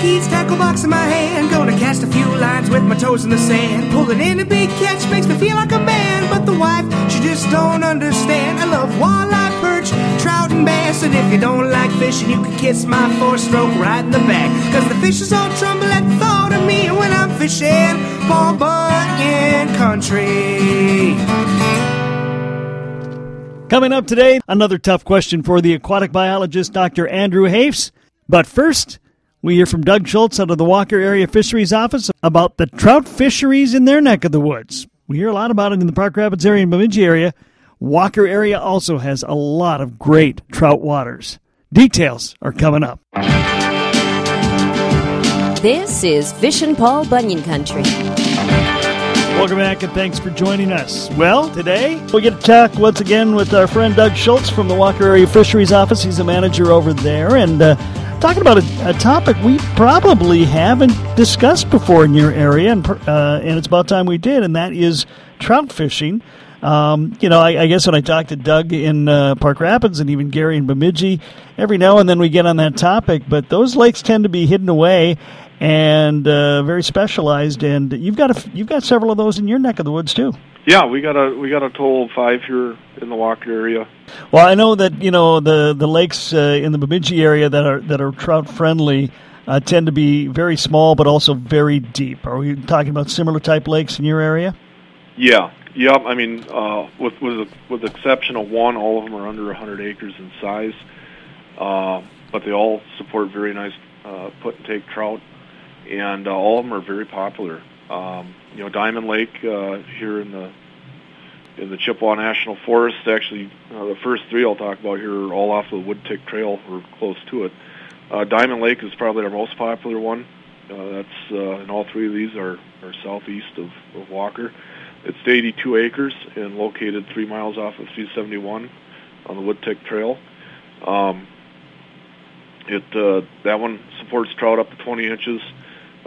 keys, tackle box in my hand. Gonna cast a few lines with my toes in the sand. Pulling in a big catch makes me feel like a man. But the wife, she just don't understand. I love walleye, perch, trout, and bass. And if you don't like fishing, you can kiss my four stroke right in the back. Cause the fishes all tremble at the thought of me when I'm fishing Paul Bunyan country. Coming up today, another tough question for the aquatic biologist Dr. Andrew Hafs. But first, we hear from Doug Schultz out of the Walker Area Fisheries Office about the trout fisheries in their neck of the woods. We hear a lot about it in the Park Rapids area and Bemidji area. Walker area also has a lot of great trout waters. Details are coming up. This is Fishin' Paul Bunyan Country. Welcome back and thanks for joining us. Well, today we get to talk once again with our friend Doug Schultz from the Walker Area Fisheries Office. He's a manager over there and uh, talking about a, a, topic we probably haven't discussed before in your area, and, uh, and it's about time we did, and that is trout fishing. Um, you know, I, I, guess when I talk to Doug in uh, Park Rapids and even Gary in Bemidji, every now and then we get on that topic, but those lakes tend to be hidden away and uh, very specialized. And you've got a, you've got several of those in your neck of the woods too. Yeah, we got a we got a total of five here in the Walker area. Well, I know that you know the the lakes uh, in the Bemidji area that are that are trout friendly. Uh, tend to be very small, but also very deep. Are we talking about similar type lakes in your area? Yeah, yep. I mean, uh, with with with the exception of one, all of them are under 100 acres in size, uh, but they all support very nice uh, put and take trout and uh, all of them are very popular. Um, you know, Diamond Lake uh, here in the in the Chippewa National Forest. Actually, uh, the first three I'll talk about here are all off the Woodtick Trail or close to it. Uh, Diamond Lake is probably our most popular one. Uh, that's uh, and all three of these are, are southeast of, of Walker. It's 82 acres and located three miles off of 371 on the Woodtick Trail. Um, it uh, that one supports trout up to 20 inches.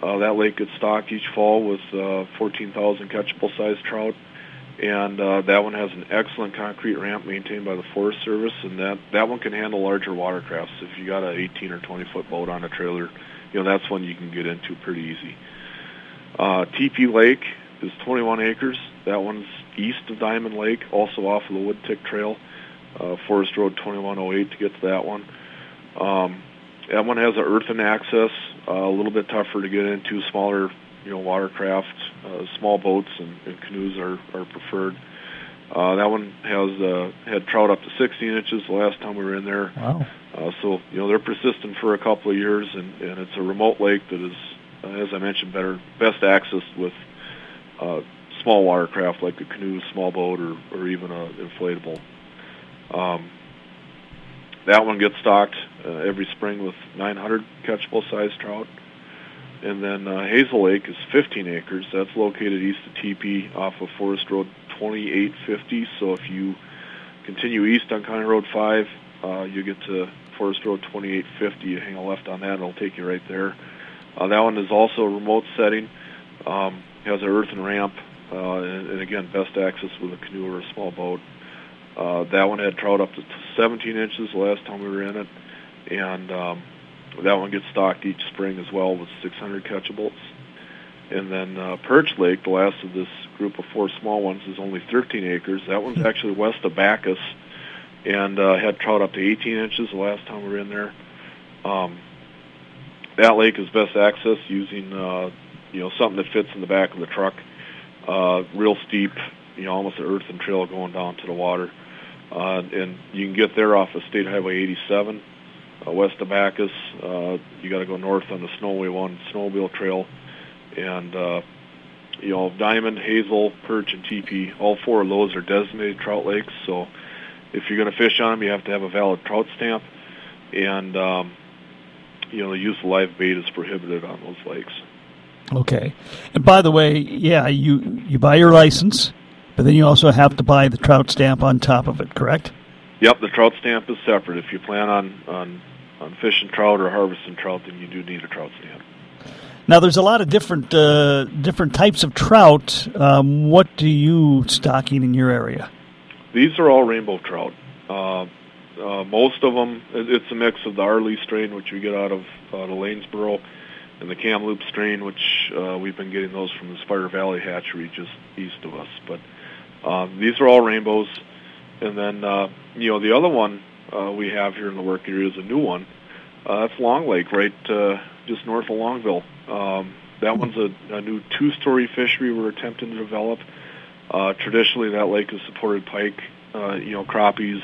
Uh, that lake gets stocked each fall with uh, 14,000 catchable size trout, and uh, that one has an excellent concrete ramp maintained by the Forest Service, and that that one can handle larger watercrafts. If you got an 18 or 20 foot boat on a trailer, you know that's one you can get into pretty easy. Uh, TP Lake is 21 acres. That one's east of Diamond Lake, also off of the Woodtick Trail, uh, Forest Road 2108 to get to that one. Um, that one has an earthen access, uh, a little bit tougher to get into. Smaller, you know, watercraft, uh, small boats and, and canoes are, are preferred. Uh, that one has uh, had trout up to 16 inches the last time we were in there. Wow. Uh, so you know they're persistent for a couple of years, and, and it's a remote lake that is, uh, as I mentioned, better best access with uh, small watercraft like a canoe, small boat, or, or even a inflatable. Um, that one gets stocked uh, every spring with 900 catchable size trout. And then uh, Hazel Lake is 15 acres. That's located east of TP off of Forest Road 2850. So if you continue east on County Road 5, uh, you get to Forest Road 2850. You hang a left on that, and it'll take you right there. Uh, that one is also a remote setting. Um, has an earthen ramp, uh, and, and again, best access with a canoe or a small boat. Uh, that one had trout up to 17 inches the last time we were in it, and um, that one gets stocked each spring as well with 600 catchables. And then uh, Perch Lake, the last of this group of four small ones, is only 13 acres. That one's actually west of Backus, and uh, had trout up to 18 inches the last time we were in there. Um, that lake is best accessed using, uh, you know, something that fits in the back of the truck. Uh, real steep, you know, almost an earthen trail going down to the water. Uh, and you can get there off of State Highway 87, uh, west of Backus. Uh, you got to go north on the Snowway One snowmobile trail, and uh, you know Diamond, Hazel, Perch, and TP. All four of those are designated trout lakes. So if you're going to fish on them, you have to have a valid trout stamp, and um, you know the use of live bait is prohibited on those lakes. Okay, and by the way, yeah, you you buy your license but then you also have to buy the trout stamp on top of it, correct? Yep, the trout stamp is separate. If you plan on, on, on fishing trout or harvesting trout, then you do need a trout stamp. Now, there's a lot of different uh, different types of trout. Um, what do you stocking in your area? These are all rainbow trout. Uh, uh, most of them, it's a mix of the Arlee strain, which we get out of uh, the Lanesboro, and the Kamloops strain, which uh, we've been getting those from the Spire Valley hatchery just east of us. But um, these are all rainbows, and then uh, you know the other one uh, we have here in the Walker area is a new one. Uh, that's Long Lake, right uh, just north of Longville. Um, that one's a, a new two-story fishery we're attempting to develop. Uh, traditionally, that lake has supported pike, uh, you know, crappies,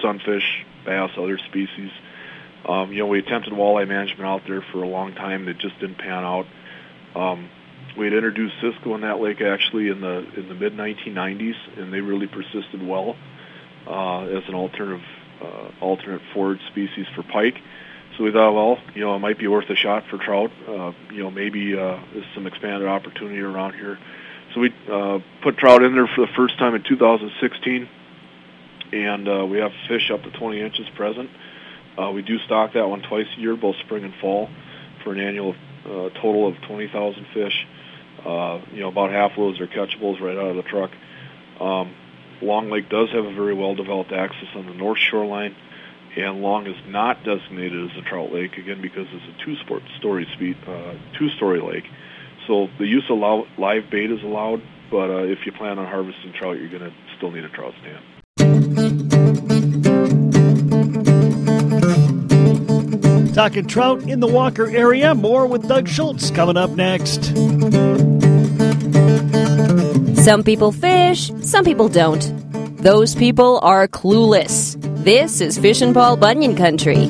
sunfish, bass, other species. Um, you know, we attempted walleye management out there for a long time. It just didn't pan out. Um, we had introduced Cisco in that lake actually in the in the mid 1990s, and they really persisted well uh, as an alternative uh, alternate forage species for pike. So we thought, well, you know, it might be worth a shot for trout. Uh, you know, maybe uh, there's some expanded opportunity around here. So we uh, put trout in there for the first time in 2016, and uh, we have fish up to 20 inches present. Uh, we do stock that one twice a year, both spring and fall, for an annual uh, total of 20,000 fish. Uh, you know, about half of those are catchables right out of the truck. Um, Long Lake does have a very well-developed access on the north shoreline, and Long is not designated as a trout lake again because it's a two-story speed, uh, two-story lake. So the use of live bait is allowed, but uh, if you plan on harvesting trout, you're going to still need a trout stand. Talking trout in the Walker area. More with Doug Schultz coming up next. Some people fish, some people don't. Those people are clueless. This is Fishin' Paul Bunyan Country.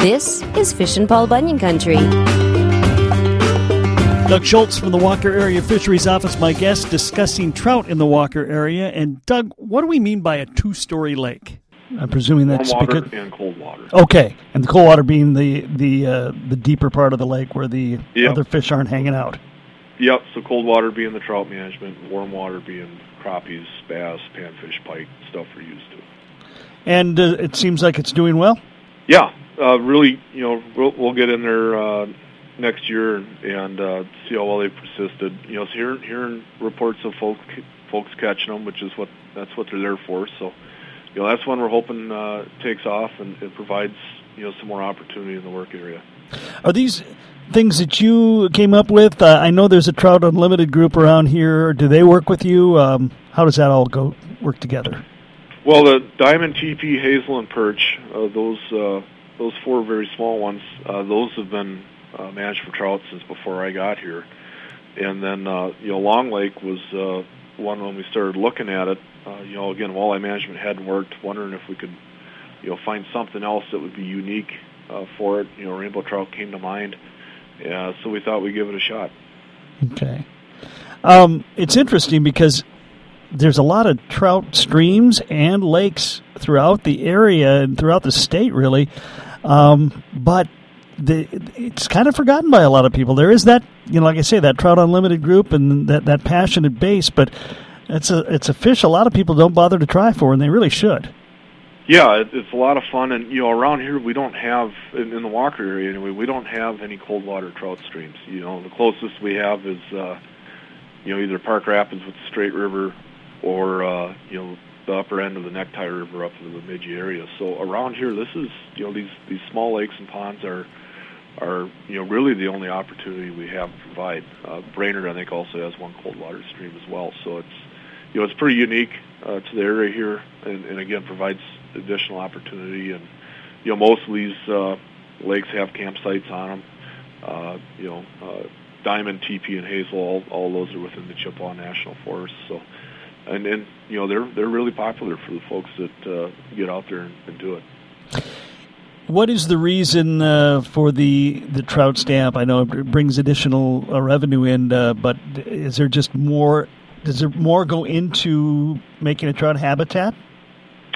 This is Fishin' Paul Bunyan Country. Doug Schultz from the Walker Area Fisheries Office, my guest, discussing trout in the Walker area. And Doug, what do we mean by a two-story lake? I'm presuming that's warm water because and cold water. okay, and the cold water being the the uh, the deeper part of the lake where the Yep. other fish aren't hanging out. Yep. So cold water being the trout management, warm water being crappies, bass, panfish, pike, stuff we're used to. And uh, it seems like it's doing well. Yeah, uh, really. You know, we'll, we'll get in there uh, next year and uh, see how well they persisted. You know, so hearing hearing reports of folks folks catching them, which is what that's what they're there for. So, you know, that's one we're hoping uh, takes off and it provides you know some more opportunity in the Walker area. Are these things that you came up with? Uh, I know there's a Trout Unlimited group around here. Do they work with you? Um, how does that all go work together? Well, the diamond, TP, hazel, and perch, uh, those uh, those four very small ones, uh, those have been uh, managed for trout since before I got here. And then uh, you know, Long Lake was uh, one when we started looking at it. Uh, you know, again, walleye management hadn't worked. Wondering if we could, you know, find something else that would be unique uh, for it. You know, rainbow trout came to mind. Uh, so we thought we'd give it a shot. Okay. Um, it's interesting because there's a lot of trout streams and lakes throughout the area and throughout the state, really. Um, but the, it's kind of forgotten by a lot of people. There is that, you know, like I say, that Trout Unlimited group and that, that passionate base, but it's a it's a fish a lot of people don't bother to try for, and they really should. Yeah, it, it's a lot of fun, and you know, around here we don't have in, in the Walker area anyway. We don't have any cold water trout streams. You know, the closest we have is uh, you know either Park Rapids with the Straight River, or uh, you know the upper end of the Necktie River up in the Bemidji area. So around here, this is you know these these small lakes and ponds are are you know really the only opportunity we have to provide. Uh, Brainerd, I think, also has one cold water stream as well. So it's you know it's pretty unique uh, to the area here, and, and again provides additional opportunity. And you know most of these uh, lakes have campsites on them. Uh, you know, uh, Diamond, TP, and Hazel, all, all those are within the Chippewa National Forest. So, and and you know they're they're really popular for the folks that uh, get out there and, and do it. What is the reason uh, for the the trout stamp? I know it brings additional uh, revenue in, uh, but is there just more? Does there more go into making a trout habitat?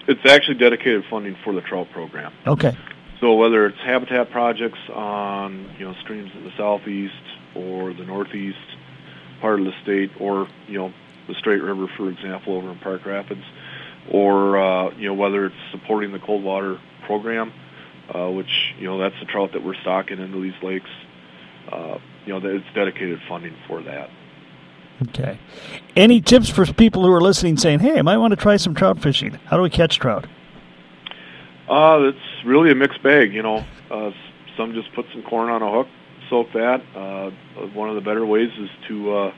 It's actually dedicated funding for the trout program. Okay. So whether it's habitat projects on you know streams in the southeast or the northeast part of the state, or you know the Straight River, for example, over in Park Rapids, or uh, you know whether it's supporting the cold water program, uh, which you know that's the trout that we're stocking into these lakes. Uh, you know, that it's dedicated funding for that. Okay. Any tips for people who are listening saying, hey, I might want to try some trout fishing? How do we catch trout? Uh, it's really a mixed bag, you know. Uh, some just put some corn on a hook, soak that. Uh, one of the better ways is to uh,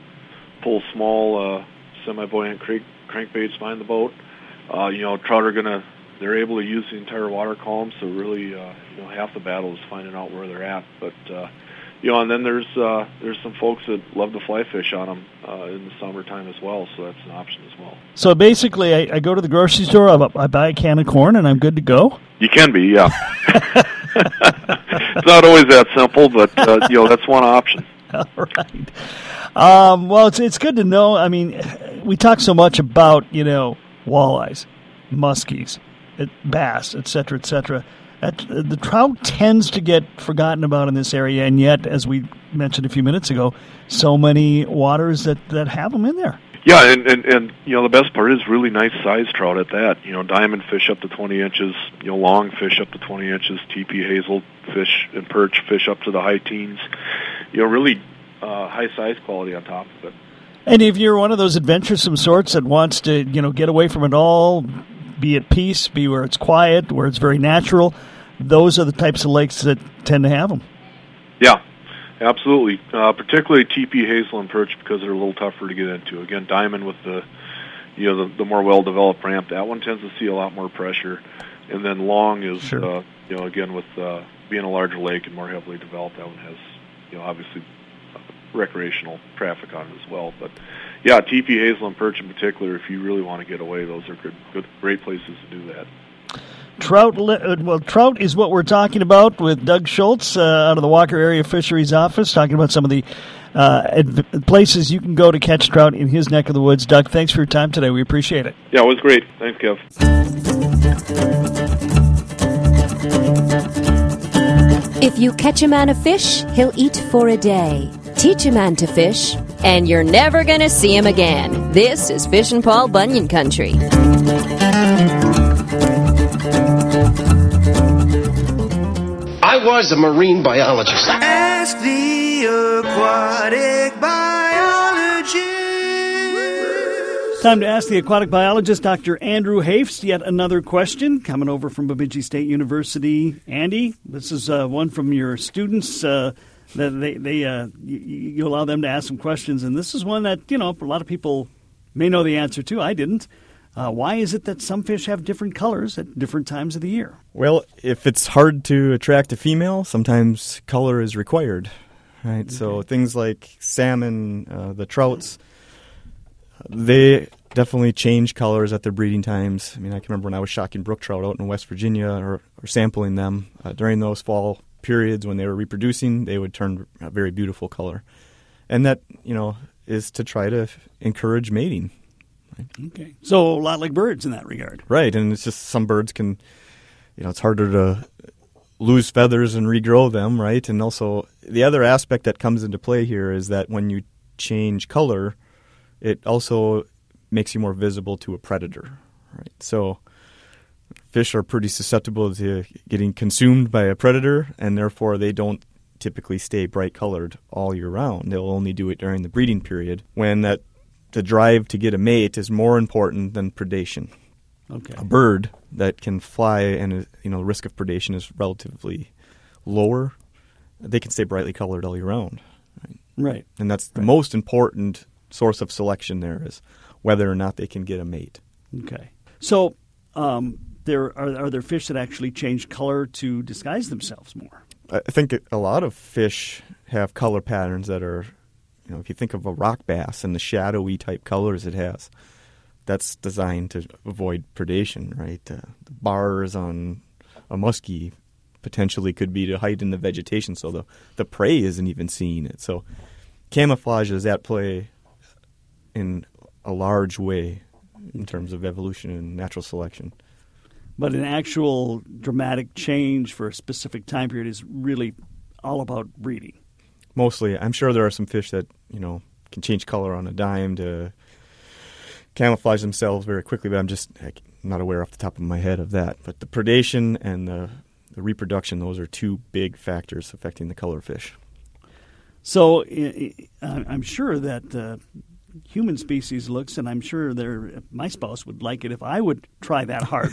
pull small uh, semi-buoyant crank, crankbaits behind the boat. Uh, you know, trout are gonna they're able to use the entire water column, so really, uh, you know, half the battle is finding out where they're at. But uh, you know, and then there's uh, there's some folks that love to fly fish on them uh, in the summertime as well, so that's an option as well. So basically, I, I go to the grocery store, I, I buy a can of corn, and I'm good to go. You can be, yeah. it's not always that simple, but uh, you know that's one option. All right. Um, well, it's it's good to know. I mean, we talk so much about you know walleyes, muskies, bass, et cetera, et cetera. That, the trout tends to get forgotten about in this area, and yet, as we mentioned a few minutes ago, so many waters that, that have them in there. Yeah, and, and and you know the best part is really nice sized trout at that. You know, diamond fish up to twenty inches, you know, long fish up to twenty inches, TP hazel fish and perch fish up to the high teens. You know, really uh, high size quality on top of it. And if you're one of those adventuresome sorts that wants to, you know, get away from it all, be at peace, be where it's quiet, where it's very natural, those are the types of lakes that tend to have them. Yeah, absolutely. Uh, particularly TP hazel and perch because they're a little tougher to get into. Again, diamond with the you know the, the more well-developed ramp, that one tends to see a lot more pressure. And then long is sure. uh, you know again with uh, being a larger lake and more heavily developed, that one has you know obviously recreational traffic on it as well. But yeah, TP hazel and perch in particular, if you really want to get away, those are good, good, great places to do that. Trout, uh, well, trout is what we're talking about with Doug Schultz uh, out of the Walker Area Fisheries Office, talking about some of the uh, adv- places you can go to catch trout in his neck of the woods. Doug, thanks for your time today. We appreciate it. Yeah, it was great. Thanks, Kev. If you catch a man a fish, he'll eat for a day. Teach a man to fish, and you're never going to see him again. This is Fishin' Paul Bunyan Country. I was a marine biologist. Ask the aquatic biologist. Time to ask the aquatic biologist, Dr. Andrew Hafs, yet another question coming over from Bemidji State University. Andy, this is uh, one from your students. Uh, that they they uh, you, you, allow them to ask some questions, and this is one that you know a lot of people may know the answer to. I didn't. Uh, why is it that some fish have different colors at different times of the year? Well, if it's hard to attract a female, sometimes color is required, right? Okay. So things like salmon, uh, the trouts, they definitely change colors at their breeding times. I mean, I can remember when I was shocking brook trout out in West Virginia or, or sampling them uh, during those fall periods when they were reproducing, they would turn a very beautiful color. And that, you know, is to try to encourage mating. Okay. So a lot like birds in that regard. Right. And it's just some birds can, you know, it's harder to lose feathers and regrow them, right? And also the other aspect that comes into play here is that when you change color, it also makes you more visible to a predator, right? So fish are pretty susceptible to getting consumed by a predator, and therefore they don't typically stay bright colored all year round. They'll only do it during the breeding period when that the drive to get a mate is more important than predation. Okay. A bird that can fly and you know the risk of predation is relatively lower. They can stay brightly colored all year round. Right. right. And that's the right. most important source of selection there is whether or not they can get a mate. Okay. So um, there are, are there fish that actually change color to disguise themselves more? I think a lot of fish have color patterns that are, know, if you think of a rock bass and the shadowy type colors it has, that's designed to avoid predation, right? Uh, the bars on a muskie potentially could be to hide in the vegetation so the, the prey isn't even seeing it. So camouflage is at play in a large way in terms of evolution and natural selection but an actual dramatic change for a specific time period is really all about breeding. Mostly, I'm sure there are some fish that you know can change color on a dime to camouflage themselves very quickly, but I'm just not aware off the top of my head of that. But the predation and the, the reproduction, those are two big factors affecting the color of fish. So I'm sure that uh, human species looks, and I'm sure their my spouse would like it if I would try that hard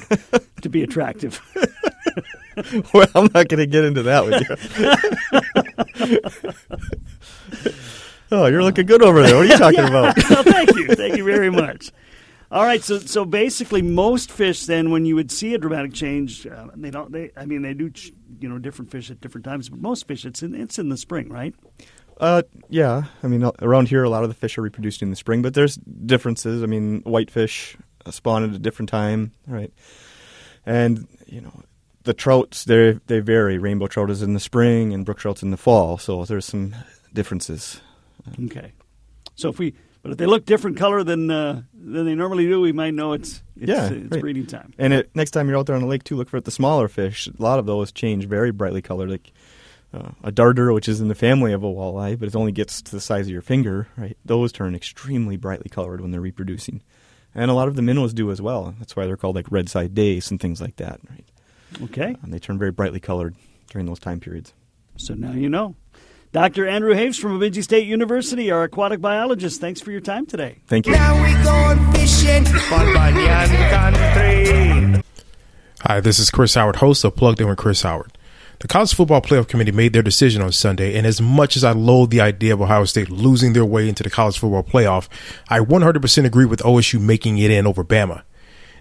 to be attractive. well, I'm not going to get into that with you. oh, you're looking good over there. What are you talking about? well, thank you, thank you very much. All right, so so basically, most fish then, when you would see a dramatic change, uh, they don't. They, I mean, they do, ch- you know, different fish at different times. But most fish, it's in it's in the spring, right? Uh, yeah. I mean, uh, around here, a lot of the fish are reproduced in the spring, but there's differences. I mean, whitefish spawn at a different time, right? And you know, the trouts they they vary. Rainbow trout is in the spring, and brook trout's in the fall. So there's some differences. Okay. So if we, but if they look different color than uh, than they normally do, we might know it's it's, Yeah, it's right. breeding time. And it, next time you're out there on the lake too, look for the smaller fish. A lot of those change very brightly colored, like uh, a darter, which is in the family of a walleye, but it only gets to the size of your finger. Right? Those turn extremely brightly colored when they're reproducing, and a lot of the minnows do as well. That's why they're called like red side dace and things like that. Right? Okay. And they turn very brightly colored during those time periods. So now you know. Dr. Andrew Hafs from Bemidji State University, our aquatic biologist. Thanks for your time today. Thank you. Now we going fishing on Bunyan Country. Hi, this is Chris Howard, host of Plugged In with Chris Howard. The College Football Playoff Committee made their decision on Sunday, and as much as I loathe the idea of Ohio State losing their way into the College Football Playoff, I 100% agree with OSU making it in over Bama.